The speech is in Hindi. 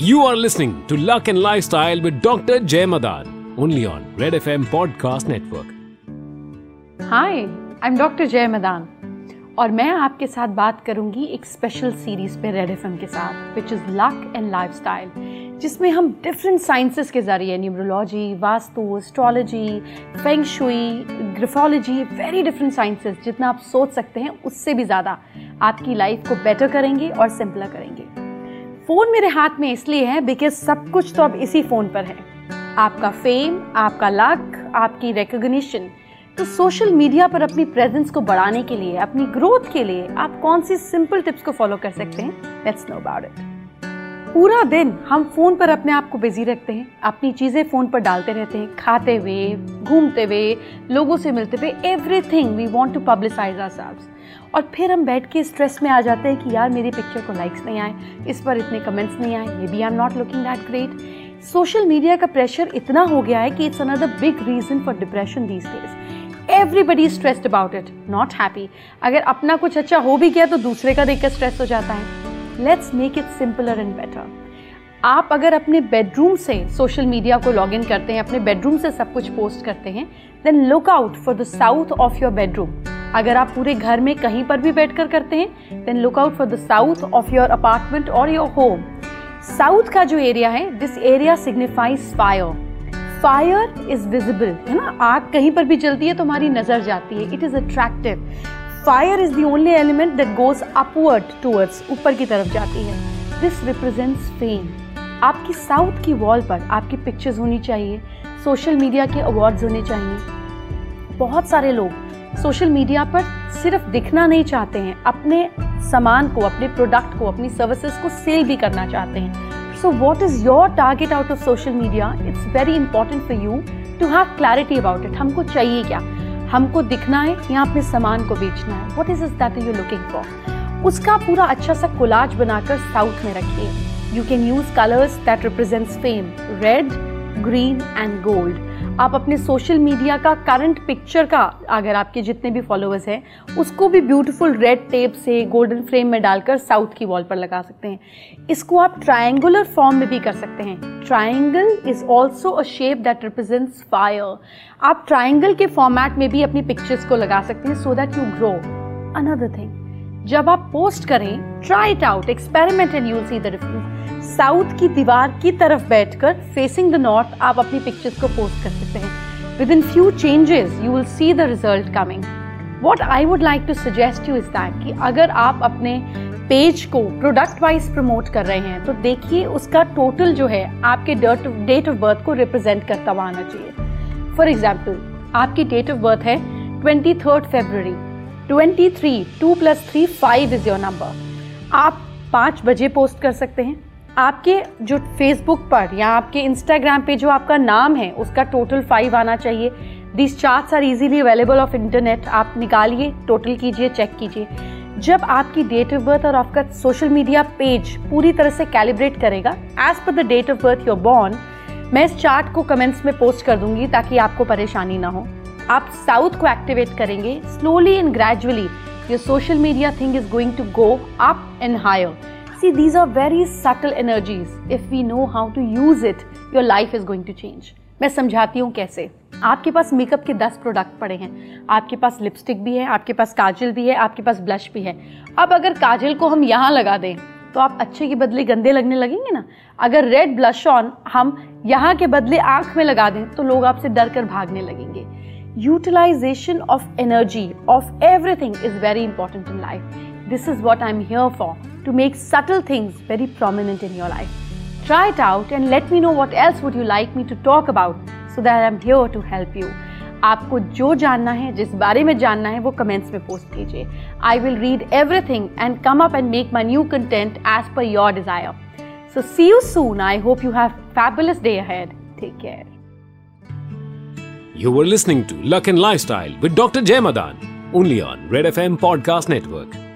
You are listening to Luck and Lifestyle with Dr. Jay Madan, only on Red FM Podcast Network. I am doctor Jay Maidan और मैं आपके साथ बात करूँगी एक स्पेशल सीरीज़ पे रेड एफ़ के साथ which is luck and lifestyle जिसमें हम डिफरेंट साइंसेस के ज़रिए numerology vastu astrology feng shui graphology very different sciences जितना आप सोच सकते हैं उससे भी ज़्यादा आपकी लाइफ को बेटर करेंगे और सिंपलर करेंगे फ़ोन मेरे हाथ में इसलिए है बिकॉज़ सब कुछ तो अब इसी फ़ोन पर है। आपका फेम आपका लक आपकी रिकोगशन तो सोशल मीडिया पर अपनी प्रेजेंस को बढ़ाने के लिए, अपनी ग्रोथ के लिए आप कौन सी सिंपल टिप्स को फॉलो कर सकते हैं? लेट्स नो अबाउट इट पूरा दिन हम फ़ोन पर अपने आप को बिज़ी रखते हैं, अपनी चीज़ें फ़ोन पर डालते रहते हैं, खाते हुए, घूमते हुए, लोगों से मिलते हुए everything we want to publicise are और फिर हम बैठ के स्ट्रेस में आ जाते हैं कि यार मेरी पिक्चर को लाइक्स नहीं आए, इस पर इतने कमेंट्स नहीं आए maybe I am not looking that great social media का प्रेशर इतना हो गया है कि it's another big reason for depression these days everybody stressed about it not happy अगर अपना कुछ अच्छा हो भी गया तो दूसरे का देखकर स्ट्रेस हो जाता है। Let's make it simpler and better आप अगर अपने बेडरूम से सोशल मीडिया को लॉग इन करते हैं, अपने बेडरूम से सब कुछ पोस्ट करते हैं then look out for the south of your bedroom अगर आप पूरे घर में कहीं पर भी बैठकर करते हैं then look out for the south of your apartment और योर होम साउथ का जो एरिया है this area signifies fire fire is visible है ना? आग कहीं पर भी जलती है तो हमारी नज़र जाती है. It is attractive fire is the only element that goes upward towards ऊपर की तरफ़ जाती है। दिस रिप्रेजेंट्स फेम आपकी साउथ की वॉल पर आपकी पिक्चर्स होनी चाहिए। सोशल मीडिया के अवार्ड्स होने चाहिए। बहुत सारे लोग सोशल मीडिया पर सिर्फ़ दिखना नहीं चाहते हैं। अपने सामान को, अपने प्रोडक्ट को, अपनी सर्विसेज़ को सेल भी करना चाहते हैं। So what is your target out of social media it's very important for you to have clarity about it हमको चाहिए क्या? हमको दिखना है या अपने सामान को बेचना है। What is is that you looking for उसका पूरा अच्छा सा कोलाज बनाकर साउथ में रखिए। You can use colours that represents fame red green and gold आप अपने सोशल मीडिया का करंट पिक्चर का, अगर आपके जितने भी फॉलोअर्स हैं, उसको भी ब्यूटीफुल रेड टेप से गोल्डन फ्रेम में डालकर साउथ की वॉल पर लगा सकते हैं। इसको आप ट्रायंगुलर फॉर्म में भी कर सकते हैं। Triangle is also a shape that represents fire आप ट्राइंगल के फॉर्मेट में भी अपनी पिक्चर्स को लगा सकते हैं so that you grow another thing जब आप पोस्ट करें try it out experiment and you'll see the difference south की दीवार की तरफ़ बैठकर फेसिंग द नॉर्थ आप अपनी पिक्चर्स को पोस्ट कर सकते हैं. Within few changes you will see the result coming what I would like to suggest you is that कि अगर आप अपने पेज को प्रोडक्ट वाइज प्रमोट कर रहे हैं तो देखिए उसका टोटल जो है, आपके डेट ऑफ़ बर्थ को रिप्रेजेंट करता हुआ आना चाहिए. फॉर एग्ज़ाम्पल आपकी डेट ऑफ़ बर्थ है twenty third February 23 2 plus three five is your number आप पाँच बजे पोस्ट कर सकते हैं। आपके जो फेसबुक पर या आपके इंस्टाग्राम पे जो आपका नाम है, उसका टोटल फाइव आना चाहिए। This charts are easily available of internet आप निकालिए टोटल कीजिए चेक कीजिए। जब आपकी डेट ऑफ़ बर्थ और आपका सोशल मीडिया पेज पूरी तरह से कैलिब्रेट करेगा as per the date of birth your born मैं इस चार्ट को कमेंट्स में पोस्ट कर दूँगी ताकि आपको परेशानी ना हो। आप साउथ को एक्टिवेट करेंगे slowly and gradually your social media thing is going to go up and higher see these are very subtle energies if we know how to use it your life is going to change मैं समझाती हूँ कैसे। आपके पास मेकअप के दस प्रोडक्ट पड़े हैं। आपके पास लिपस्टिक भी है, आपके पास काजल भी है, आपके पास ब्लश भी है। अब अगर काजल को हम यहाँ लगा दें तो आप अच्छे के बदले गंदे लगने लगेंगे ना? अगर रेड ब्लश ऑन हम यहाँ के बदले आँख में लगा दें तो लोग आपसे डर कर भागने लगेंगे। utilization of energy of everything is very important in life this is what i'm here for to make subtle things very prominent in your life try it out and let me know what else would you like me to talk about so that i'm here to help you आपको जो जानना है जिस बारे में जानना है वो कमेंट्स में पोस्ट कीजिए I will read everything and come up and make my new content as per your desire so see you soon I hope you have fabulous day ahead. Take care. you were listening to Luck and Lifestyle with Dr. Jay Madan, only on Red FM Podcast Network.